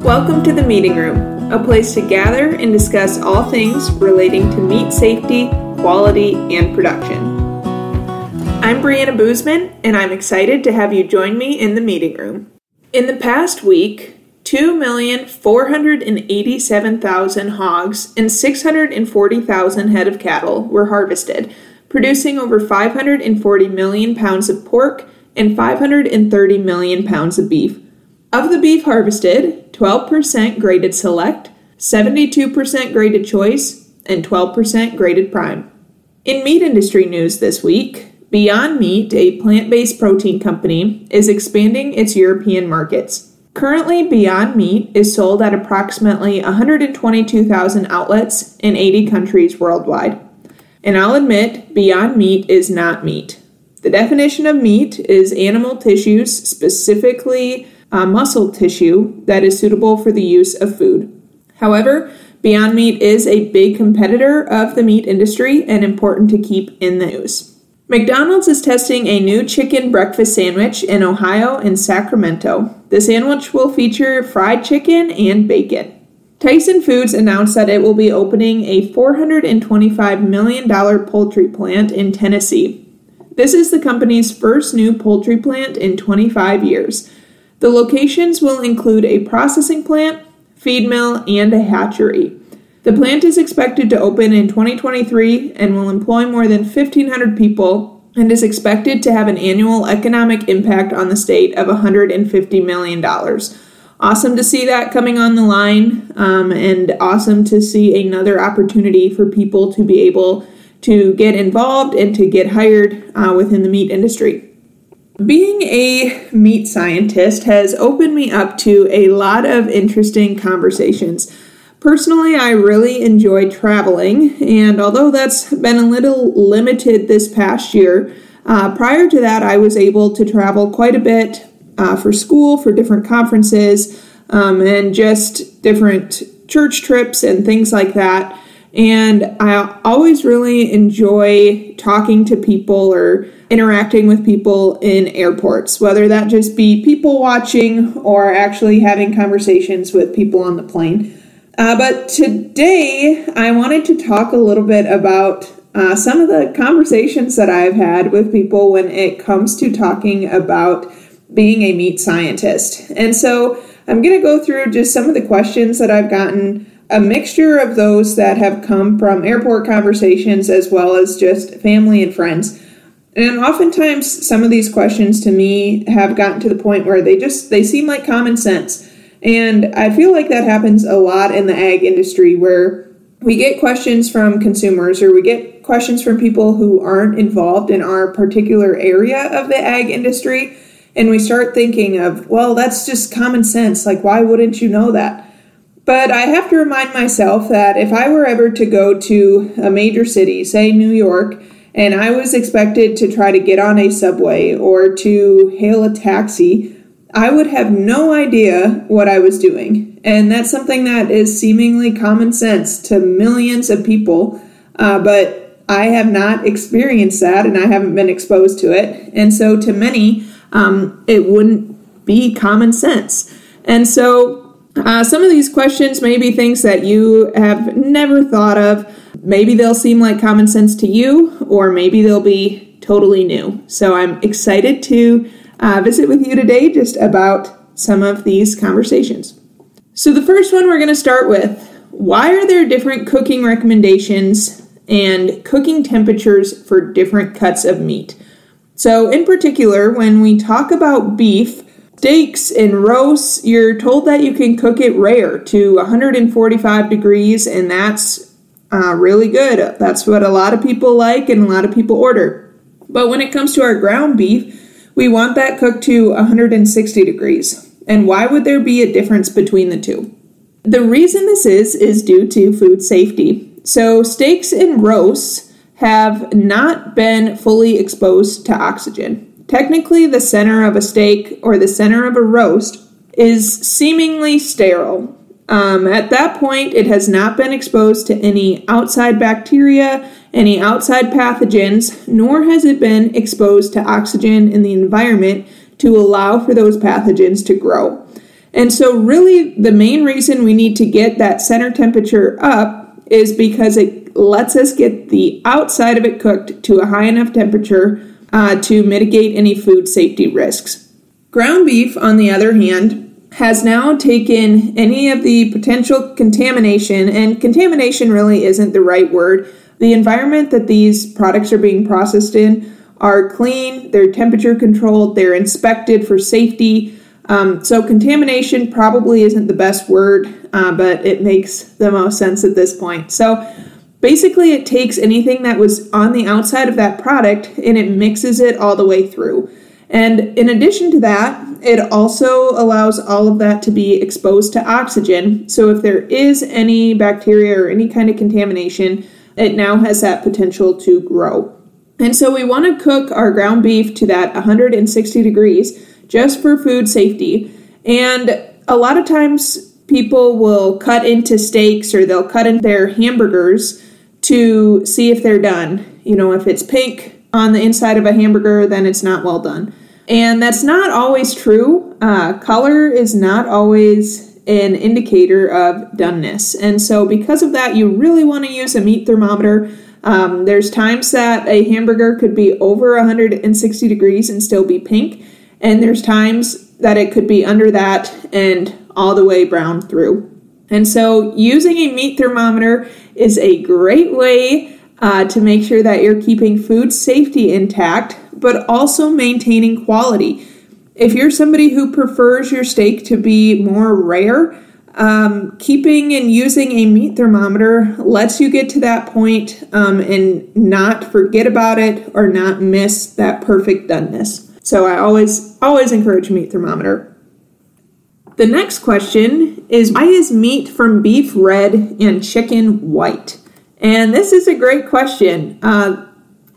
Welcome to the Meeting Room, a place to gather and discuss all things relating to meat safety, quality, and production. I'm Brianna Buseman, and I'm excited to have you join me in the meeting room. In the past week, 2,487,000 hogs and 640,000 head of cattle were harvested, producing over 540 million pounds of pork and 530 million pounds of beef. Of the beef harvested, 12% graded select, 72% graded choice, and 12% graded prime. In meat industry news this week, Beyond Meat, a plant based protein company, is expanding its European markets. Currently, Beyond Meat is sold at approximately 122,000 outlets in 80 countries worldwide. And I'll admit, Beyond Meat is not meat. The definition of meat is animal tissues, specifically uh, muscle tissue, that is suitable for the use of food. However, Beyond Meat is a big competitor of the meat industry and important to keep in the news. McDonald's is testing a new chicken breakfast sandwich in Ohio and Sacramento. The sandwich will feature fried chicken and bacon. Tyson Foods announced that it will be opening a $425 million poultry plant in Tennessee. This is the company's first new poultry plant in 25 years. The locations will include a processing plant, feed mill, and a hatchery. The plant is expected to open in 2023 and will employ more than 1,500 people and is expected to have an annual economic impact on the state of $150 million. Awesome to see that coming on the line, um, and awesome to see another opportunity for people to be able to get involved and to get hired uh, within the meat industry. Being a meat scientist has opened me up to a lot of interesting conversations. Personally, I really enjoy traveling, and although that's been a little limited this past year, uh, prior to that, I was able to travel quite a bit uh, for school, for different conferences, um, and just different church trips and things like that. And I always really enjoy talking to people or interacting with people in airports, whether that just be people watching or actually having conversations with people on the plane. Uh, but today, I wanted to talk a little bit about uh, some of the conversations that I've had with people when it comes to talking about being a meat scientist. And so I'm going to go through just some of the questions that I've gotten, a mixture of those that have come from airport conversations as well as just family and friends. And oftentimes some of these questions to me have gotten to the point where they just they seem like common sense. And I feel like that happens a lot in the ag industry where we get questions from consumers or we get questions from people who aren't involved in our particular area of the ag industry. And we start thinking of, well, that's just common sense. Like, why wouldn't you know that? But I have to remind myself that if I were ever to go to a major city, say New York, and I was expected to try to get on a subway or to hail a taxi, I would have no idea what I was doing. And that's something that is seemingly common sense to millions of people, uh, but I have not experienced that and I haven't been exposed to it. And so to many, um, it wouldn't be common sense. And so uh, some of these questions may be things that you have never thought of. Maybe they'll seem like common sense to you, or maybe they'll be totally new. So I'm excited to uh, visit with you today just about some of these conversations. So, the first one we're going to start with why are there different cooking recommendations and cooking temperatures for different cuts of meat? So, in particular, when we talk about beef, steaks and roasts, you're told that you can cook it rare to 145 degrees, and that's uh, really good. That's what a lot of people like and a lot of people order. But when it comes to our ground beef, we want that cooked to 160 degrees. And why would there be a difference between the two? The reason this is is due to food safety. So, steaks and roasts have not been fully exposed to oxygen. Technically, the center of a steak or the center of a roast is seemingly sterile. Um, at that point, it has not been exposed to any outside bacteria any outside pathogens, nor has it been exposed to oxygen in the environment to allow for those pathogens to grow. And so, really, the main reason we need to get that center temperature up is because it lets us get the outside of it cooked to a high enough temperature uh, to mitigate any food safety risks. Ground beef, on the other hand, has now taken any of the potential contamination, and contamination really isn't the right word. The environment that these products are being processed in are clean, they're temperature controlled, they're inspected for safety. Um, so, contamination probably isn't the best word, uh, but it makes the most sense at this point. So, basically, it takes anything that was on the outside of that product and it mixes it all the way through. And in addition to that, it also allows all of that to be exposed to oxygen. So if there is any bacteria or any kind of contamination, it now has that potential to grow. And so we want to cook our ground beef to that 160 degrees just for food safety. And a lot of times people will cut into steaks or they'll cut in their hamburgers to see if they're done. You know, if it's pink on the inside of a hamburger, then it's not well done. And that's not always true. Uh, color is not always an indicator of doneness. And so, because of that, you really want to use a meat thermometer. Um, there's times that a hamburger could be over 160 degrees and still be pink, and there's times that it could be under that and all the way brown through. And so, using a meat thermometer is a great way uh, to make sure that you're keeping food safety intact, but also maintaining quality. If you're somebody who prefers your steak to be more rare, um, keeping and using a meat thermometer lets you get to that point, um, and not forget about it or not miss that perfect doneness. So I always always encourage meat thermometer. The next question is why is meat from beef red and chicken white? And this is a great question. Uh,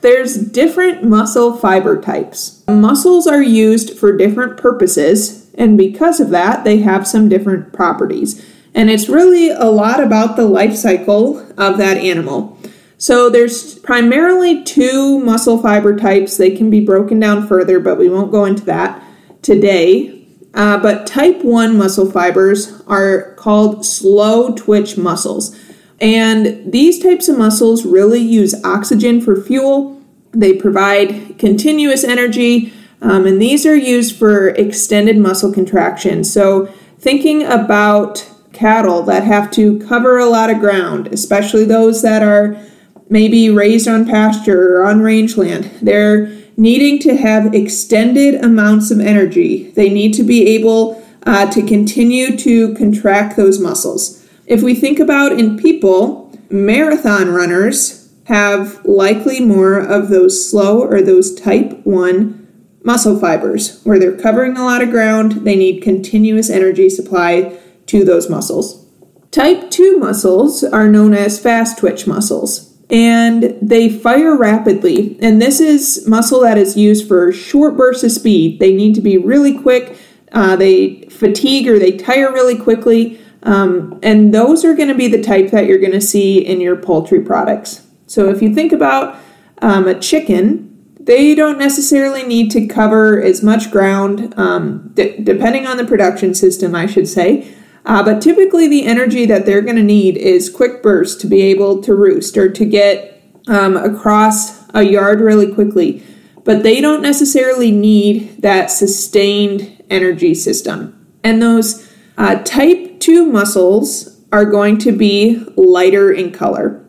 there's different muscle fiber types. Muscles are used for different purposes, and because of that, they have some different properties. And it's really a lot about the life cycle of that animal. So there's primarily two muscle fiber types. They can be broken down further, but we won't go into that today. Uh, but type 1 muscle fibers are called slow twitch muscles. And these types of muscles really use oxygen for fuel. They provide continuous energy, um, and these are used for extended muscle contraction. So, thinking about cattle that have to cover a lot of ground, especially those that are maybe raised on pasture or on rangeland, they're needing to have extended amounts of energy. They need to be able uh, to continue to contract those muscles. If we think about in people, marathon runners have likely more of those slow or those type 1 muscle fibers where they're covering a lot of ground, they need continuous energy supply to those muscles. Type 2 muscles are known as fast twitch muscles and they fire rapidly. And this is muscle that is used for short bursts of speed. They need to be really quick, uh, they fatigue or they tire really quickly. Um, and those are going to be the type that you're going to see in your poultry products. So if you think about um, a chicken, they don't necessarily need to cover as much ground, um, d- depending on the production system, I should say. Uh, but typically, the energy that they're going to need is quick bursts to be able to roost or to get um, across a yard really quickly. But they don't necessarily need that sustained energy system. And those uh, type two muscles are going to be lighter in color.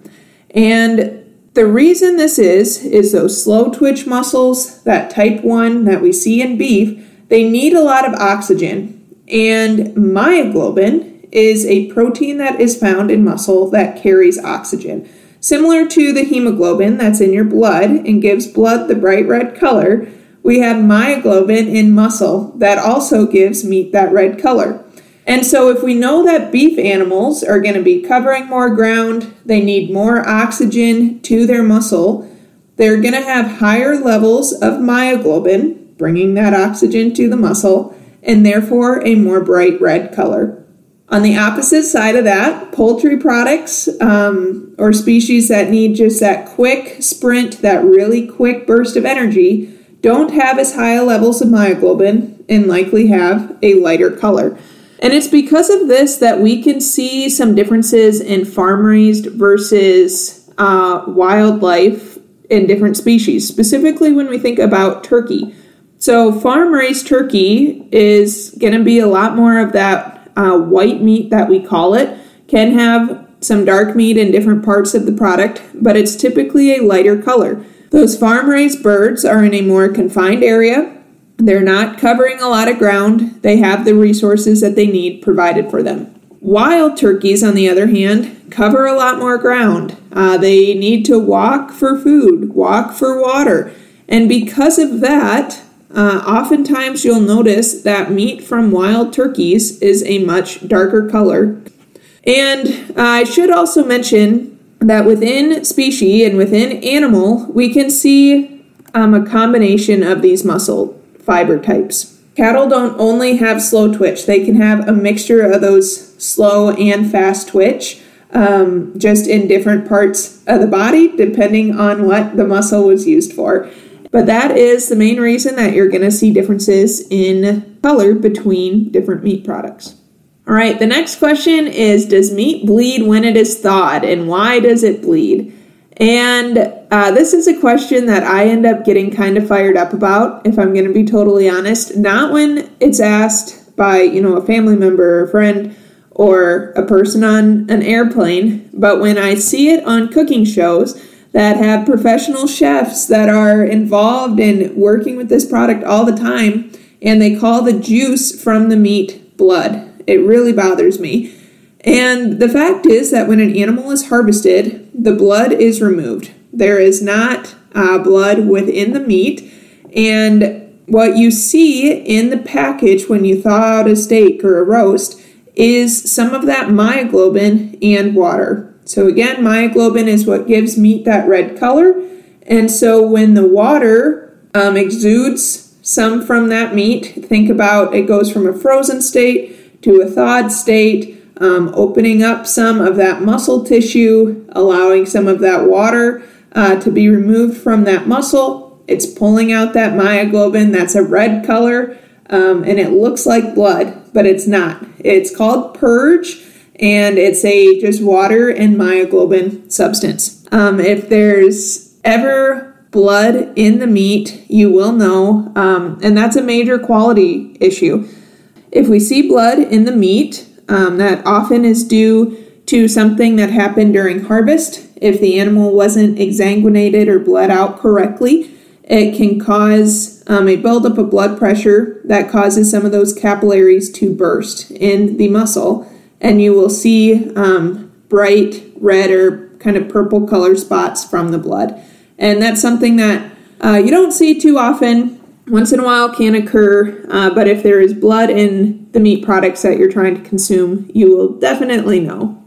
And the reason this is, is those slow twitch muscles, that type 1 that we see in beef, they need a lot of oxygen. And myoglobin is a protein that is found in muscle that carries oxygen. Similar to the hemoglobin that's in your blood and gives blood the bright red color, we have myoglobin in muscle that also gives meat that red color. And so, if we know that beef animals are going to be covering more ground, they need more oxygen to their muscle, they're going to have higher levels of myoglobin, bringing that oxygen to the muscle, and therefore a more bright red color. On the opposite side of that, poultry products um, or species that need just that quick sprint, that really quick burst of energy, don't have as high levels of myoglobin and likely have a lighter color. And it's because of this that we can see some differences in farm raised versus uh, wildlife in different species, specifically when we think about turkey. So, farm raised turkey is going to be a lot more of that uh, white meat that we call it, can have some dark meat in different parts of the product, but it's typically a lighter color. Those farm raised birds are in a more confined area they're not covering a lot of ground. They have the resources that they need provided for them. Wild turkeys, on the other hand, cover a lot more ground. Uh, they need to walk for food, walk for water. And because of that, uh, oftentimes you'll notice that meat from wild turkeys is a much darker color. And I should also mention that within species and within animal, we can see um, a combination of these muscle fiber types. Cattle don't only have slow twitch, they can have a mixture of those slow and fast twitch, um, just in different parts of the body, depending on what the muscle was used for. But that is the main reason that you're going to see differences in color between different meat products. All right, the next question is Does meat bleed when it is thawed, and why does it bleed? And uh, this is a question that I end up getting kind of fired up about, if I'm going to be totally honest. Not when it's asked by, you know, a family member or a friend or a person on an airplane, but when I see it on cooking shows that have professional chefs that are involved in working with this product all the time, and they call the juice from the meat blood. It really bothers me. And the fact is that when an animal is harvested, the blood is removed. There is not uh, blood within the meat. And what you see in the package when you thaw out a steak or a roast is some of that myoglobin and water. So, again, myoglobin is what gives meat that red color. And so, when the water um, exudes some from that meat, think about it goes from a frozen state to a thawed state um, opening up some of that muscle tissue, allowing some of that water uh, to be removed from that muscle. It's pulling out that myoglobin that's a red color um, and it looks like blood, but it's not. It's called purge and it's a just water and myoglobin substance. Um, if there's ever blood in the meat, you will know, um, and that's a major quality issue. If we see blood in the meat, um, that often is due to something that happened during harvest. If the animal wasn't exsanguinated or bled out correctly, it can cause um, a buildup of blood pressure that causes some of those capillaries to burst in the muscle, and you will see um, bright red or kind of purple color spots from the blood. And that's something that uh, you don't see too often once in a while can occur, uh, but if there is blood in the meat products that you're trying to consume, you will definitely know.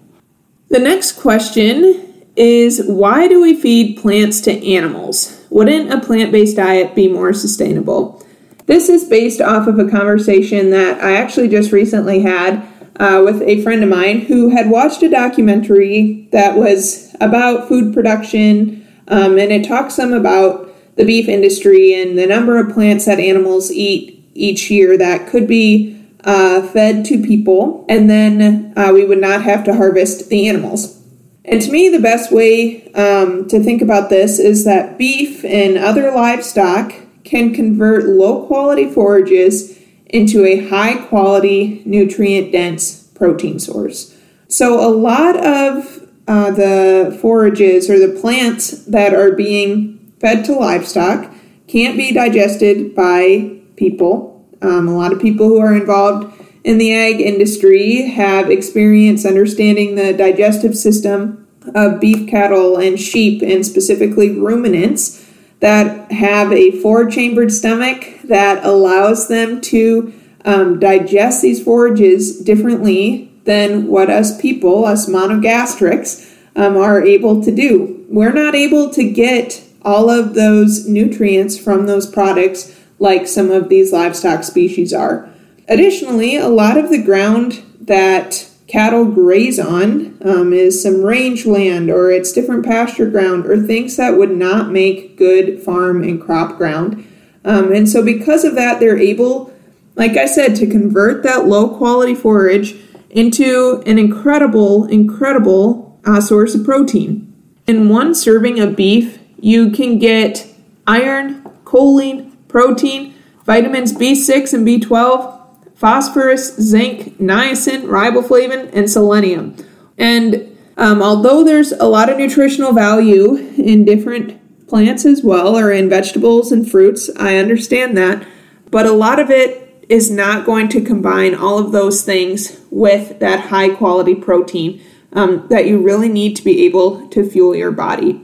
The next question is why do we feed plants to animals? Wouldn't a plant based diet be more sustainable? This is based off of a conversation that I actually just recently had uh, with a friend of mine who had watched a documentary that was about food production, um, and it talks some about the beef industry and the number of plants that animals eat each year that could be uh, fed to people, and then uh, we would not have to harvest the animals. And to me, the best way um, to think about this is that beef and other livestock can convert low quality forages into a high quality, nutrient dense protein source. So, a lot of uh, the forages or the plants that are being fed to livestock can't be digested by people. Um, a lot of people who are involved in the ag industry have experience understanding the digestive system of beef cattle and sheep, and specifically ruminants that have a four chambered stomach that allows them to um, digest these forages differently than what us people, us monogastrics, um, are able to do. We're not able to get all of those nutrients from those products like some of these livestock species are. Additionally, a lot of the ground that cattle graze on um, is some rangeland or it's different pasture ground or things that would not make good farm and crop ground. Um, and so, because of that, they're able like I said, to convert that low quality forage into an incredible, incredible uh, source of protein. In one serving of beef, you can get iron, choline, protein, vitamins B6 and B12, phosphorus, zinc, niacin, riboflavin, and selenium. And um, although there's a lot of nutritional value in different plants as well, or in vegetables and fruits, I understand that, but a lot of it is not going to combine all of those things with that high quality protein um, that you really need to be able to fuel your body.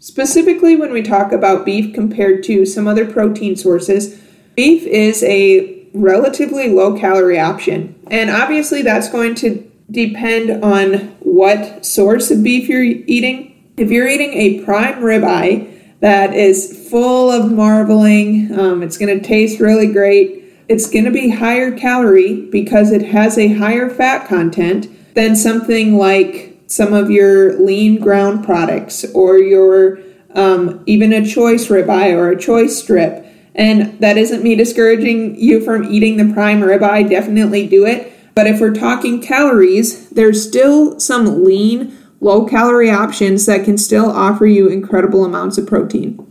Specifically, when we talk about beef compared to some other protein sources, beef is a relatively low calorie option. And obviously, that's going to depend on what source of beef you're eating. If you're eating a prime ribeye that is full of marbling, um, it's going to taste really great. It's going to be higher calorie because it has a higher fat content than something like some of your lean ground products or your um, even a choice ribeye or a choice strip. And that isn't me discouraging you from eating the prime ribeye. Definitely do it. But if we're talking calories, there's still some lean, low calorie options that can still offer you incredible amounts of protein.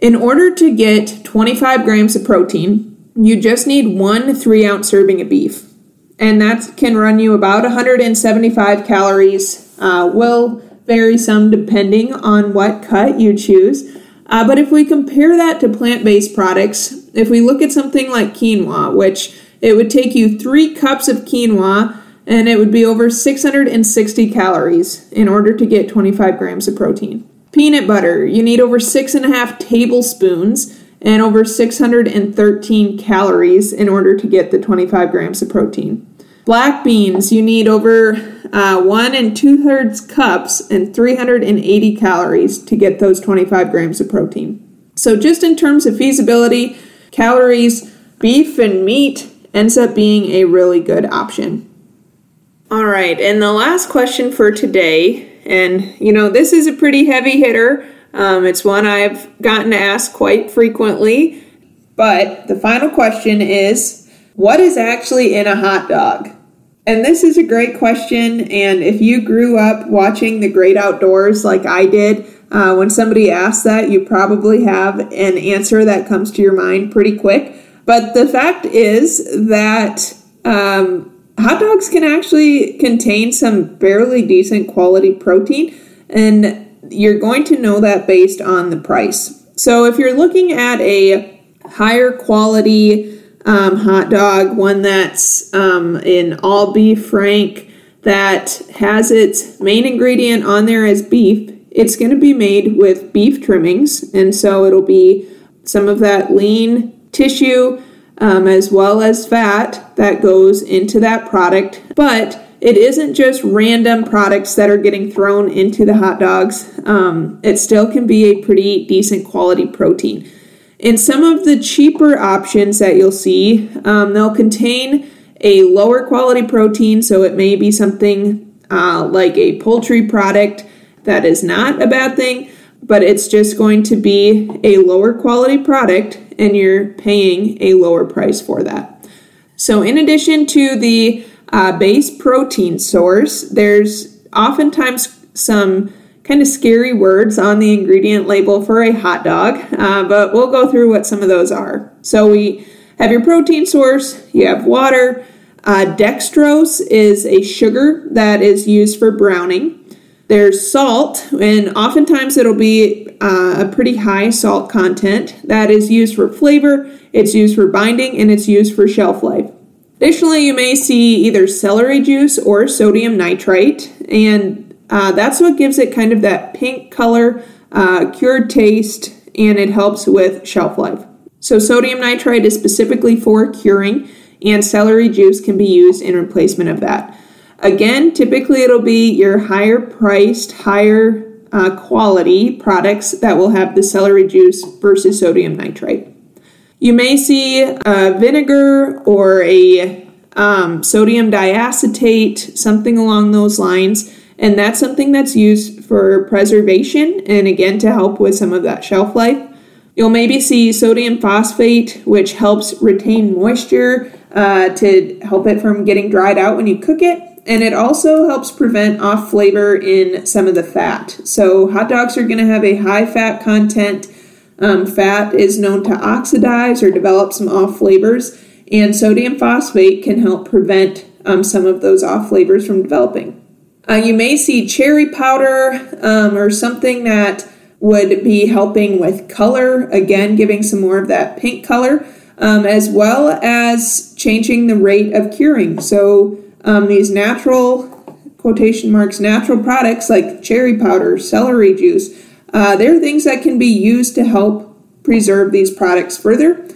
In order to get 25 grams of protein, you just need one three ounce serving of beef. And that can run you about 175 calories uh, will vary some depending on what cut you choose. Uh, but if we compare that to plant based products, if we look at something like quinoa, which it would take you three cups of quinoa and it would be over 660 calories in order to get 25 grams of protein. Peanut butter, you need over six and a half tablespoons and over 613 calories in order to get the 25 grams of protein. Black beans, you need over uh, one and two thirds cups and 380 calories to get those 25 grams of protein. So, just in terms of feasibility, calories, beef and meat ends up being a really good option. All right, and the last question for today, and you know, this is a pretty heavy hitter. Um, it's one I've gotten asked quite frequently, but the final question is what is actually in a hot dog? And this is a great question. And if you grew up watching the great outdoors like I did, uh, when somebody asks that, you probably have an answer that comes to your mind pretty quick. But the fact is that um, hot dogs can actually contain some fairly decent quality protein, and you're going to know that based on the price. So if you're looking at a higher quality, um, hot dog, one that's um, in all beef frank that has its main ingredient on there as beef. It's going to be made with beef trimmings, and so it'll be some of that lean tissue um, as well as fat that goes into that product. But it isn't just random products that are getting thrown into the hot dogs. Um, it still can be a pretty decent quality protein. In some of the cheaper options that you'll see, um, they'll contain a lower quality protein, so it may be something uh, like a poultry product that is not a bad thing, but it's just going to be a lower quality product and you're paying a lower price for that. So, in addition to the uh, base protein source, there's oftentimes some kind of scary words on the ingredient label for a hot dog, uh, but we'll go through what some of those are. So we have your protein source, you have water. Uh, dextrose is a sugar that is used for browning. There's salt, and oftentimes it'll be uh, a pretty high salt content that is used for flavor, it's used for binding, and it's used for shelf life. Additionally, you may see either celery juice or sodium nitrite, and uh, that's what gives it kind of that pink color, uh, cured taste, and it helps with shelf life. So, sodium nitrite is specifically for curing, and celery juice can be used in replacement of that. Again, typically it'll be your higher priced, higher uh, quality products that will have the celery juice versus sodium nitrite. You may see a vinegar or a um, sodium diacetate, something along those lines and that's something that's used for preservation and again to help with some of that shelf life. You'll maybe see sodium phosphate, which helps retain moisture uh, to help it from getting dried out when you cook it. And it also helps prevent off flavor in some of the fat. So, hot dogs are going to have a high fat content. Um, fat is known to oxidize or develop some off flavors, and sodium phosphate can help prevent um, some of those off flavors from developing. Uh, you may see cherry powder um, or something that would be helping with color, again, giving some more of that pink color, um, as well as changing the rate of curing. So, um, these natural, quotation marks, natural products like cherry powder, celery juice, uh, they're things that can be used to help preserve these products further.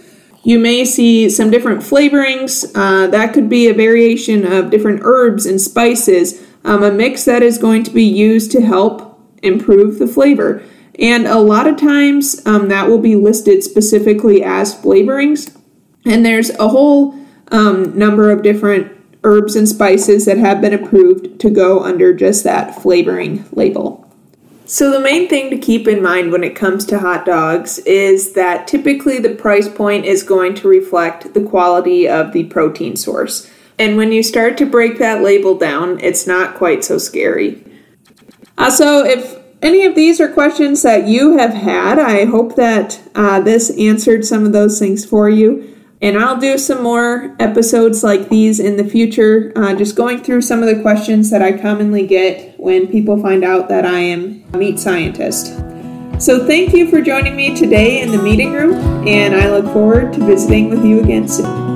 You may see some different flavorings. Uh, that could be a variation of different herbs and spices, um, a mix that is going to be used to help improve the flavor. And a lot of times um, that will be listed specifically as flavorings. And there's a whole um, number of different herbs and spices that have been approved to go under just that flavoring label. So, the main thing to keep in mind when it comes to hot dogs is that typically the price point is going to reflect the quality of the protein source. And when you start to break that label down, it's not quite so scary. Also, if any of these are questions that you have had. I hope that uh, this answered some of those things for you. And I'll do some more episodes like these in the future, uh, just going through some of the questions that I commonly get when people find out that I am a meat scientist. So, thank you for joining me today in the meeting room, and I look forward to visiting with you again soon.